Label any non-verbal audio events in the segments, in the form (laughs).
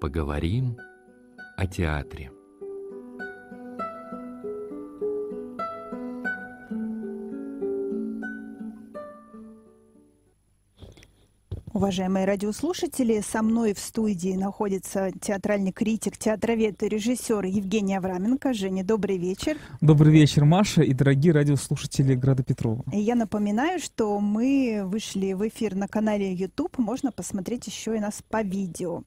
Поговорим о театре. Уважаемые радиослушатели, со мной в студии находится театральный критик, театровед и режиссер Евгений Авраменко. Женя, добрый вечер. Добрый вечер, Маша и дорогие радиослушатели Града Петрова. И я напоминаю, что мы вышли в эфир на канале YouTube. Можно посмотреть еще и нас по видео.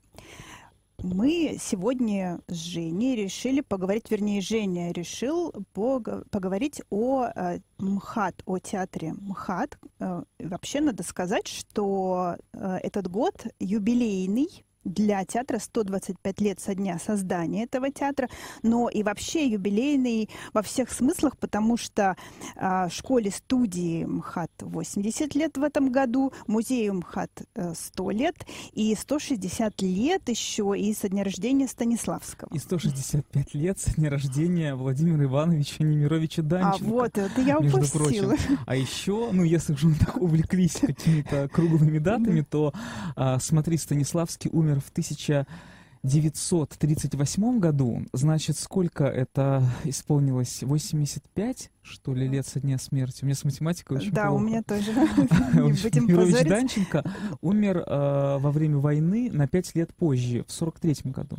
Мы сегодня с Женей решили поговорить, вернее, Женя решил поговорить о э, МХАТ, о театре МХАТ. Э, вообще надо сказать, что э, этот год юбилейный, для театра 125 лет со дня создания этого театра, но и вообще юбилейный во всех смыслах, потому что э, школе-студии МХАТ 80 лет в этом году, музею МХАТ э, 100 лет, и 160 лет еще и со дня рождения Станиславского. И 165 лет со дня рождения Владимира Ивановича Немировича Данченко. А вот, это я упустила. А еще, ну, если уже так увлеклись какими-то круглыми датами, то а, смотри, Станиславский умер умер в 1938 году, значит, сколько это исполнилось? 85, что ли, лет со дня смерти? У меня с математикой очень Да, плохо. у меня тоже. (laughs) Мирович Данченко умер э, во время войны на 5 лет позже, в 43 году.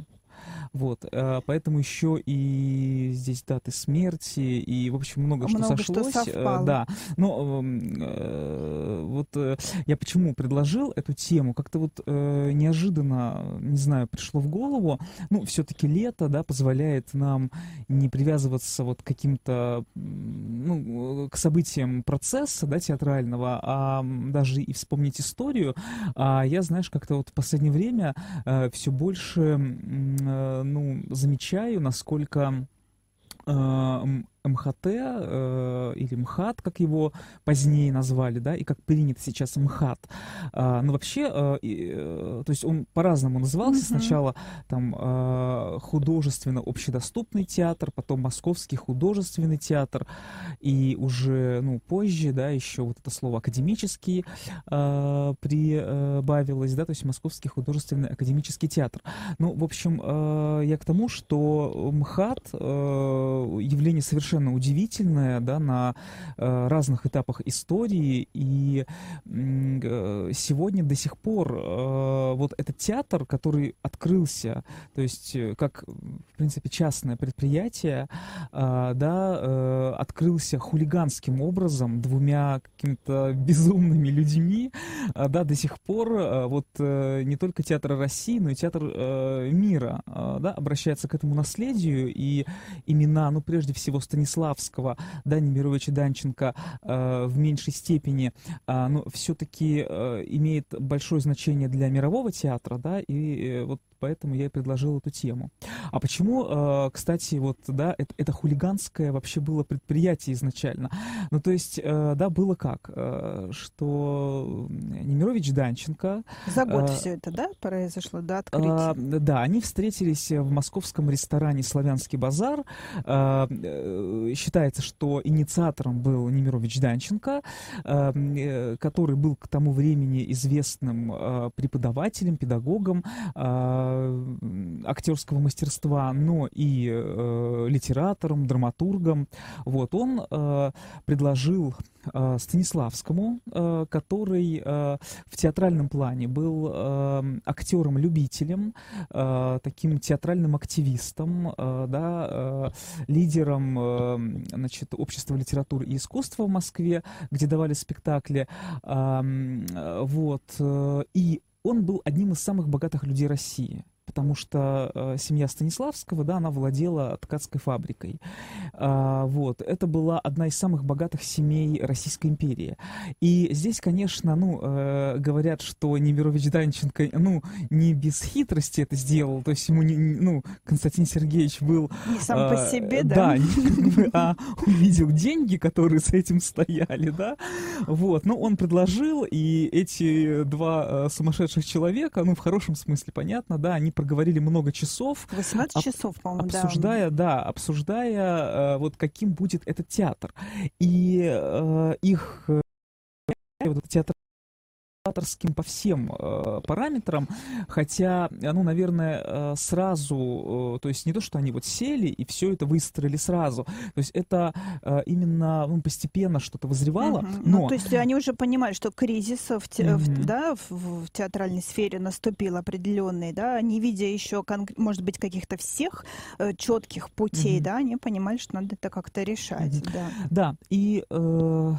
Вот, э, поэтому еще и здесь даты смерти, и, в общем, много, много что сошлось. Что совпало. Да, но эм, э, вот э, я почему предложил эту тему, как-то вот э, неожиданно, не знаю, пришло в голову, ну, все-таки лето, да, позволяет нам не привязываться вот к каким-то, ну, к событиям процесса, да, театрального, а даже и вспомнить историю. А я, знаешь, как-то вот в последнее время э, все больше э, ну, замечаю, насколько э, МХТ э, или МХАТ, как его позднее назвали, да, и как принято сейчас МХАТ. Э, ну, вообще, э, э, то есть он по-разному назывался. Mm-hmm. Сначала там э, художественно-общедоступный театр, потом Московский художественный театр, и уже, ну, позже, да, еще вот это слово академический э, прибавилось, да, то есть Московский художественный академический театр. Ну, в общем, э, я к тому, что МХАТ э, явление совершенно совершенно удивительная, да, на э, разных этапах истории, и сегодня до сих пор э, вот этот театр, который открылся, то есть э, как, в принципе, частное предприятие, да, открылся хулиганским образом двумя какими-то (laughs) безумными людьми, да, до сих пор вот не только театр России, но и театр мира, да, обращается к этому наследию, и имена, ну, прежде всего, Станислав Станиславского, да, Немировича Данченко э, в меньшей степени, э, но все-таки э, имеет большое значение для мирового театра, да, и э, вот поэтому я и предложил эту тему. А почему, э, кстати, вот, да, это, это хулиганское вообще было предприятие изначально? Ну, то есть, э, да, было как, э, что Немирович Данченко... За год все это, да, произошло, да, открытие? Да, они встретились в московском ресторане «Славянский базар». Считается, что инициатором был Немирович Данченко, который был к тому времени известным преподавателем, педагогом, актерского мастерства, но и э, литератором, драматургом. Вот он э, предложил э, Станиславскому, э, который э, в театральном плане был э, актером-любителем, э, таким театральным активистом, э, да, э, лидером э, значит, общества литературы и искусства в Москве, где давали спектакли. Э, вот. Э, и он был одним из самых богатых людей России потому что э, семья Станиславского, да, она владела ткацкой фабрикой. А, вот, это была одна из самых богатых семей Российской империи. И здесь, конечно, ну, э, говорят, что Немирович Данченко, ну, не без хитрости это сделал, то есть ему, не, ну, Константин Сергеевич был... Не сам по себе, да? Да, а увидел деньги, которые с этим стояли, да, вот, ну, он предложил, и эти два э, сумасшедших человека, ну, в хорошем смысле, понятно, да, они проговорили много часов. 18 об, часов, по-моему, обсуждая, да. да, обсуждая, э, вот каким будет этот театр. И э, их э, вот театр новаторским по всем э, параметрам, хотя, ну, наверное, э, сразу, э, то есть не то, что они вот сели и все это выстроили сразу, то есть это э, именно ну, постепенно что-то вызревало, Мгм. но... Ну, то есть они уже понимали, что кризис в, те- в- Мгм. да, в, в театральной сфере наступил определенный, да, не видя еще, конк- может быть, каких-то всех четких путей, Мгм. да, они понимали, что надо это как-то решать, Мгм. да. Да, и э,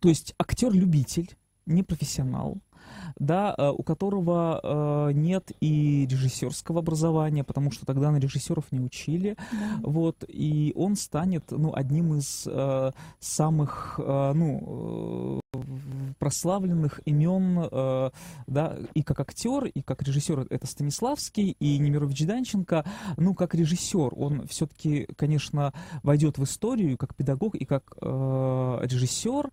то есть актер-любитель, не профессионал, да, э, у которого э, нет и режиссерского образования, потому что тогда на режиссеров не учили, Да. вот, и он станет, ну, одним из э, самых, ну, прославленных имен, э, да, и как актер, и как режиссер это Станиславский, и Немирович Данченко, ну, как режиссер, он все-таки, конечно, войдет в историю как педагог и как э, режиссер,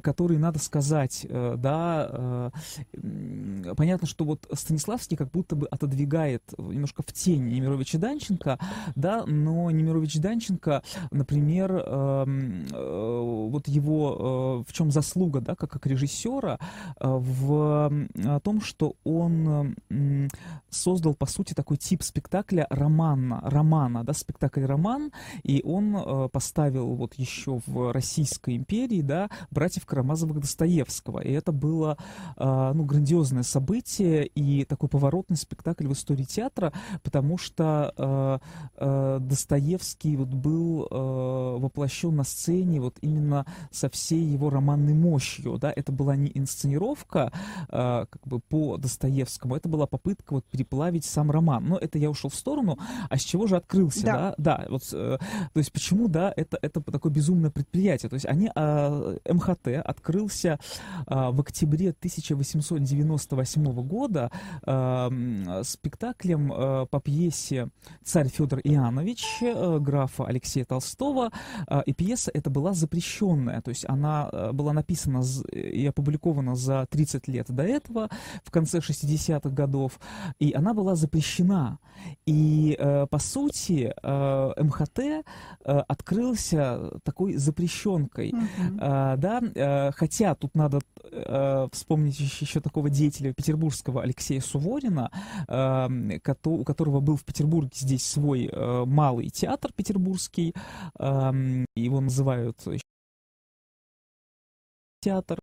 который, надо сказать, э, да, э, понятно, что вот Станиславский как будто бы отодвигает немножко в тень Немировича Данченко, да, но Немирович Данченко, например, эм, э, вот его, э, в чем заслуга, да, как, как режиссера, э, в том, что он создал, по сути, такой тип спектакля романа, романа, да, спектакль-роман, и он э, поставил вот еще в Российской империи, да, братьев Карамазовых Достоевского, и это было, э, ну, грандиозное событие и такой поворотный спектакль в истории театра, потому что Достоевский вот был воплощен на сцене вот именно со всей его романной мощью, да, это была не инсценировка э, как бы по Достоевскому, это была попытка вот переплавить сам роман, но это я ушел в сторону, а с чего же открылся, Да. да, да, вот, э, то есть почему, да, это, это такое безумное предприятие, то есть они, э, МХТ открылся э, в октябре 1898 года э, спектаклем э, по пьесе «Царь Федор Иоаннович» э, графа Алексея Толстого, э, и пьеса эта была запрещенная, то есть она э, была написана и опубликована за 30 лет до этого, в конце 60-х годов, и она была запрещена. И, э, по сути, э, МХТ э, открылся такой запрещенкой. Мгм. А, да, э, хотя тут надо э, вспомнить еще, такого деятеля петербургского Алексея Суворина, кото- у которого был в Петербурге здесь свой э, малый театр петербургский, эм, его называют театр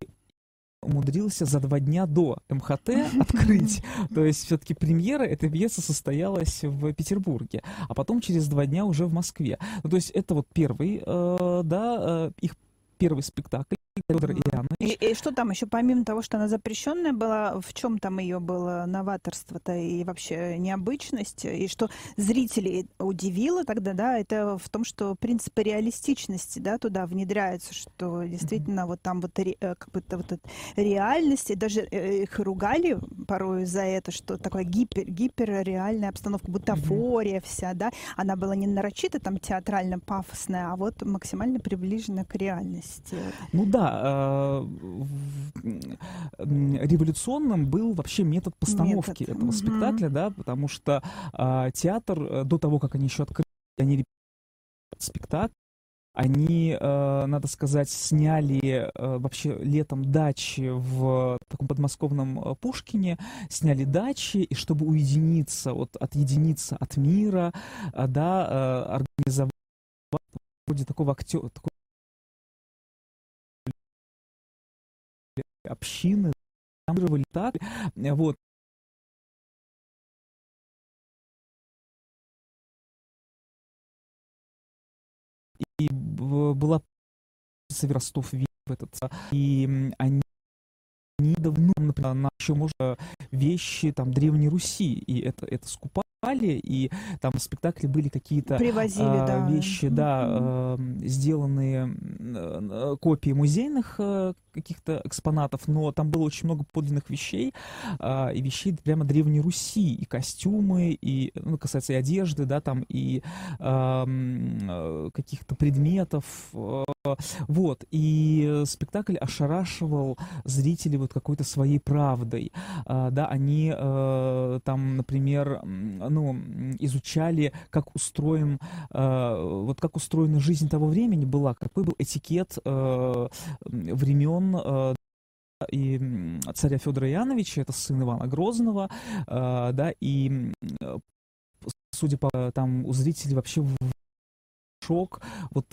умудрился за два дня до МХТ открыть. (laughs) То есть все-таки премьера этой пьесы состоялась в Петербурге, а потом через два дня уже в Москве. Ну, то есть это вот первый, э, да, э, их первый спектакль. Федор Мгм. Иоаннович. И, и что там еще, помимо того, что она запрещенная была, в чем там ее было новаторство-то и вообще необычность, и что зрителей удивило тогда, да, это в том, что принципы реалистичности, да, туда внедряются, что действительно вот там вот ре- э, как будто вот эта реальность, и даже э, их ругали порой за это, что такая гипер, гиперреальная обстановка, бутафория вся, да, она была не нарочито там театрально пафосная, а вот максимально приближена к реальности. Ну да, э, революционным был вообще метод постановки Метод, этого спектакля, да, потому что а, театр э, до того, как они еще открыли, они спектакль, они, э, надо сказать, сняли э, вообще летом дачи в таком подмосковном э, Пушкине, сняли дачи, и чтобы уединиться, вот отъединиться от мира, э, да, э, организовали вроде такого актера, общины, там так, вот, и была Ростов в этот, а, и они они давно, например, на еще можно вещи там Древней Руси, и это, это скупали, и там в спектакле были какие-то Привозили, а, да. вещи, да, эм, сделанные м, э, копии музейных э, каких-то экспонатов, но там было очень много подлинных вещей, а, и вещей прямо Древней Руси, и костюмы, и, ну, касается и одежды, да, там, и ам, э, каких-то предметов, э, вот, и спектакль ошарашивал зрителей вот какой-то своей правдой, А, да, они э, там, например, ну, изучали, как устроен, э, вот как устроена жизнь того времени была, какой был этикет э, времен и царя Федора Иоанновича, это сын Ивана Грозного, да, и судя по там у зрителей вообще шок вот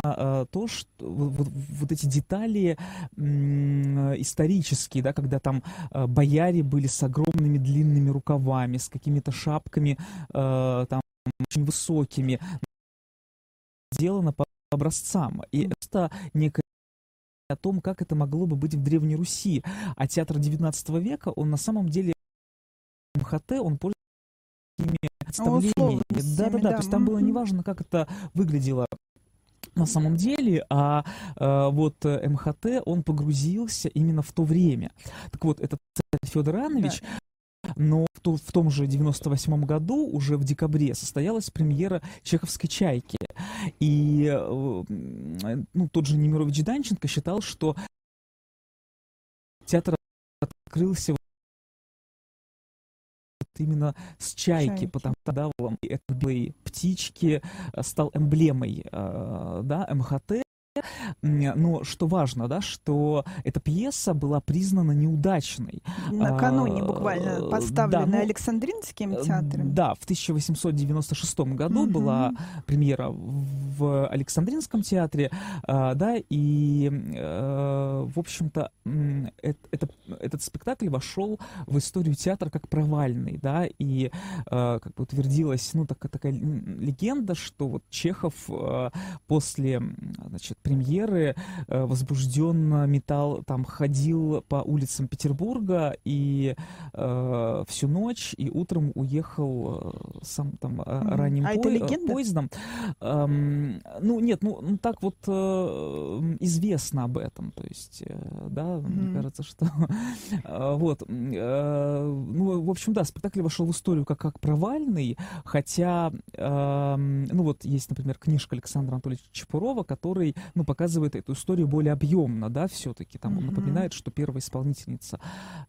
то, что вот, вот эти детали исторические, да, когда там а, бояре были с огромными длинными рукавами, с какими-то шапками а, там очень высокими, сделано по образцам. И это некое о том, как это могло бы быть в Древней Руси. А театр XIX века, он на самом деле МХТ, он пользуется такими представлениями. Да-да-да, да. то есть там было неважно, как это выглядело на самом деле, а э, вот МХТ, он погрузился именно в то время. Так вот, этот Федор Иванович, да. но в, то, в том же 98 году, уже в декабре, состоялась премьера чеховской «Чайки». И э, ну, тот же Немирович Данченко считал, что театр открылся именно с чайки, чайки. потому что да, это были птички, э, стал эмблемой э, да, МХТ, но что важно, да, что эта пьеса была признана неудачной. Накануне а, буквально поставленная да, ну, Александринским э, театром. Да, в 1896 году угу. была премьера в Александринском театре, а, да, и, э, в общем-то, это, этот спектакль вошел в историю театра как провальный, да, и э, как бы утвердилась, ну, так, такая легенда, что вот Чехов после, значит, премьеры э, возбужденно метал, там ходил по улицам Петербурга и э, всю ночь и утром уехал э, сам там mm-hmm. ранним а по- поездом. Эм, ну нет, ну, ну так вот э, известно об этом, то есть, э, да, mm-hmm. мне кажется, что (laughs) э, вот, э, ну в общем да, спектакль вошел в историю как как провальный, хотя, э, ну вот есть, например, книжка Александра Анатольевича Чепурова, который ну, показывает эту историю более объемно, да, все-таки. Там он напоминает, что первая исполнительница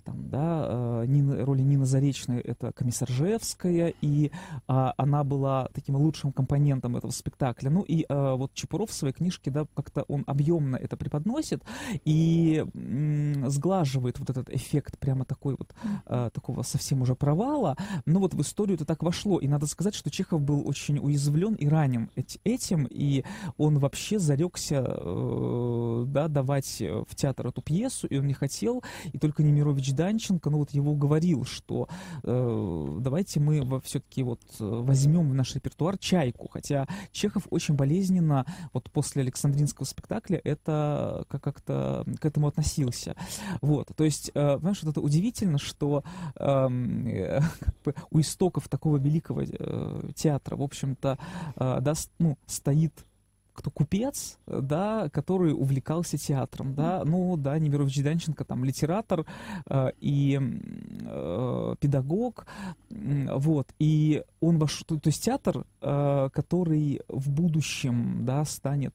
там, да, э, Нина, роли Нины Заречной — это комиссар Жевская, и а, она была таким лучшим компонентом этого спектакля. Ну и а, вот Чепуров в своей книжке, да, как-то он объемно это преподносит и м, сглаживает вот этот эффект прямо такой вот, а, такого совсем уже провала. Но вот в историю это так вошло. И надо сказать, что Чехов был очень уязвлен и ранен этим, и он вообще зарекся пытался э, да, давать э, в театр эту пьесу, и он не хотел, и только Немирович Данченко, ну вот его уговорил, что э, давайте мы все-таки вот э, возьмем в наш репертуар «Чайку», хотя Чехов очень болезненно вот после Александринского спектакля это как-то к этому относился. Вот, то есть, э, понимаешь, вот это удивительно, что эм, э, (laughs) как бы у истоков такого великого э, театра, в общем-то, э, да, ну, стоит кто купец, да, который увлекался театром, да, ну, да, Немирович Данченко там литератор э, и э, педагог, вот, и он вошел, то, то есть театр, э, который в будущем, да, станет,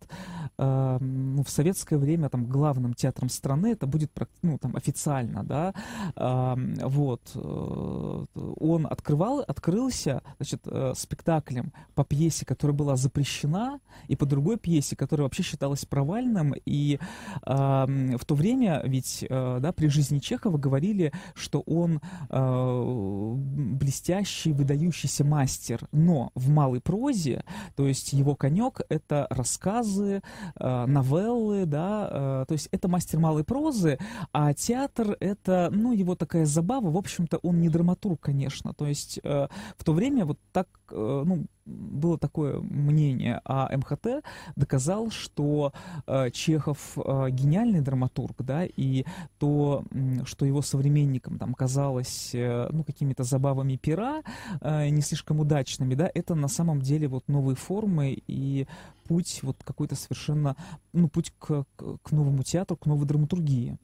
э, ну, в советское время там главным театром страны, это будет, ну, там, официально, да, э, вот, э, он открывал, открылся, значит, э, спектаклем по пьесе, которая была запрещена, и по другой другой пьесе, которая вообще считалась провальным, и э, в то время ведь, э, да, при жизни Чехова говорили, что он э, блестящий, выдающийся мастер, но в малой прозе, то есть его конек — это рассказы, э, новеллы, да, э, то есть это мастер малой прозы, а театр — это, ну, его такая забава, в общем-то, он не драматург, конечно, то есть э, в то время вот так, э, ну, было такое мнение, а МХТ доказал, что э, Чехов э, гениальный драматург, да, и то, что его современникам там казалось, э, ну, какими-то забавами пера, э, не слишком удачными, да, это на самом деле вот новые формы и путь вот какой-то совершенно, ну, путь к, к новому театру, к новой драматургии.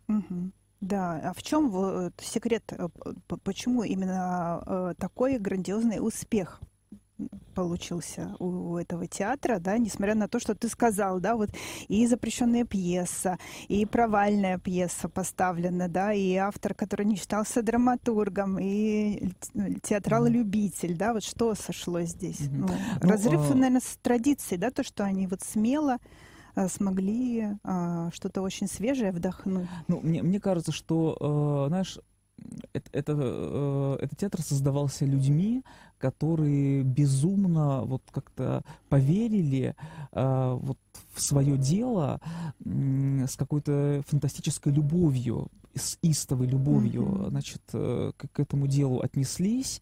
Да, а в чем секрет, э, почему именно э, такой грандиозный успех получился у этого театра, да, несмотря на то, что ты сказал, да, вот и запрещенная пьеса, и провальная пьеса поставлена, да, и автор, который не считался драматургом, и театрал-любитель, да, вот что сошло здесь? Mm-hmm. Ну, ну, разрыв, а... наверное, с традицией, да, то, что они вот смело э, смогли э, что-то очень свежее вдохнуть. Ну, мне, мне кажется, что, э, знаешь, это, это, э, этот театр создавался людьми, которые безумно вот как-то поверили э, вот в свое дело э, с какой-то фантастической любовью с истовой любовью, mm-hmm. значит, э, к, к этому делу отнеслись.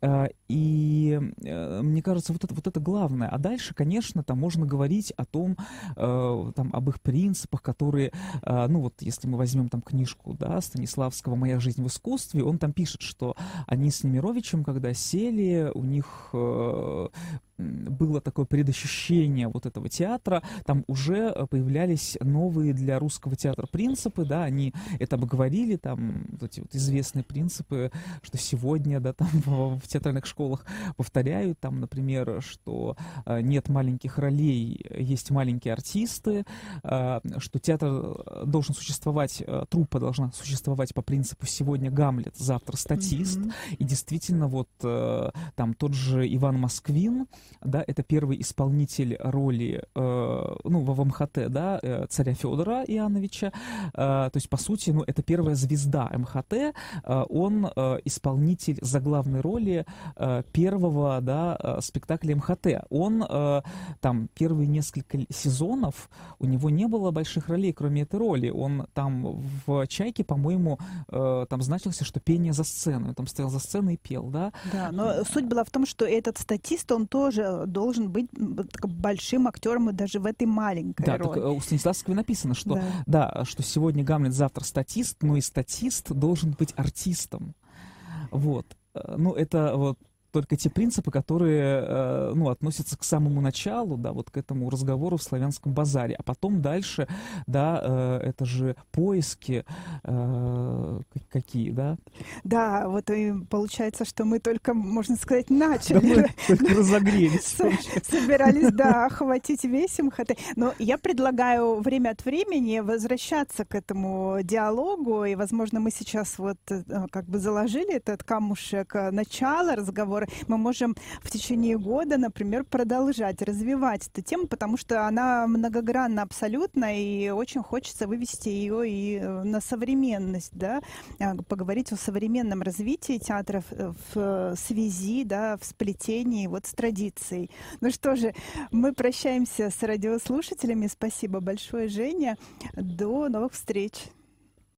Э, и э, мне кажется, вот это, вот это главное. А дальше, конечно, там можно говорить о том, там, об их принципах, которые, ну вот, если мы возьмем там книжку, да, Станиславского «Моя жизнь в искусстве», он там пишет, что они с Немировичем, когда сели, у них было такое предощущение вот этого театра, там уже э, появлялись новые для русского театра принципы, да, они это обговорили, там, вот эти вот известные принципы, что сегодня, да, там (laughs) в, в театральных школах повторяют, там, например, что э, нет маленьких ролей, есть маленькие артисты, э, что театр должен существовать, труппа должна существовать по принципу сегодня Гамлет, завтра статист, mm-hmm. и действительно вот там тот же Иван Москвин, да, это первый исполнитель роли, э, ну, в МХТ, да, э, царя Федора Иоанновича, э, то есть, по сути, ну, это первая звезда МХТ, э, он э, исполнитель заглавной роли э, первого, да, э, спектакля МХТ. Он э, там первые несколько сезонов, у него не было больших ролей, кроме этой роли. Он там в «Чайке», по-моему, э, там значился, что пение за сценой, он там стоял за сценой и пел, да. Да, но суть была в том, что этот статист, он тоже тоже должен быть большим актером и даже в этой маленькой да, роли. Так, э, у Станиславского написано, что да. да, что сегодня Гамлет, завтра статист, но и статист должен быть артистом. Вот. Э, ну, это вот только те принципы, которые э, ну, относятся к самому началу, да, вот к этому разговору в славянском базаре. А потом дальше, да, э, это же поиски э, какие, да? Да, вот и получается, что мы только, можно сказать, начали. Да, только разогрелись. Собирались, да, охватить весь МХТ. Но я предлагаю время от времени возвращаться к этому диалогу, и, возможно, мы сейчас вот как бы заложили этот камушек начала разговора, мы можем в течение года, например, продолжать развивать эту тему, потому что она многогранна абсолютно, и очень хочется вывести ее и э, на современность, да, а, поговорить о современном развитии театров э, в связи, да, в сплетении вот с традицией. Ну что же, мы прощаемся с радиослушателями. Спасибо большое, Женя. До новых встреч.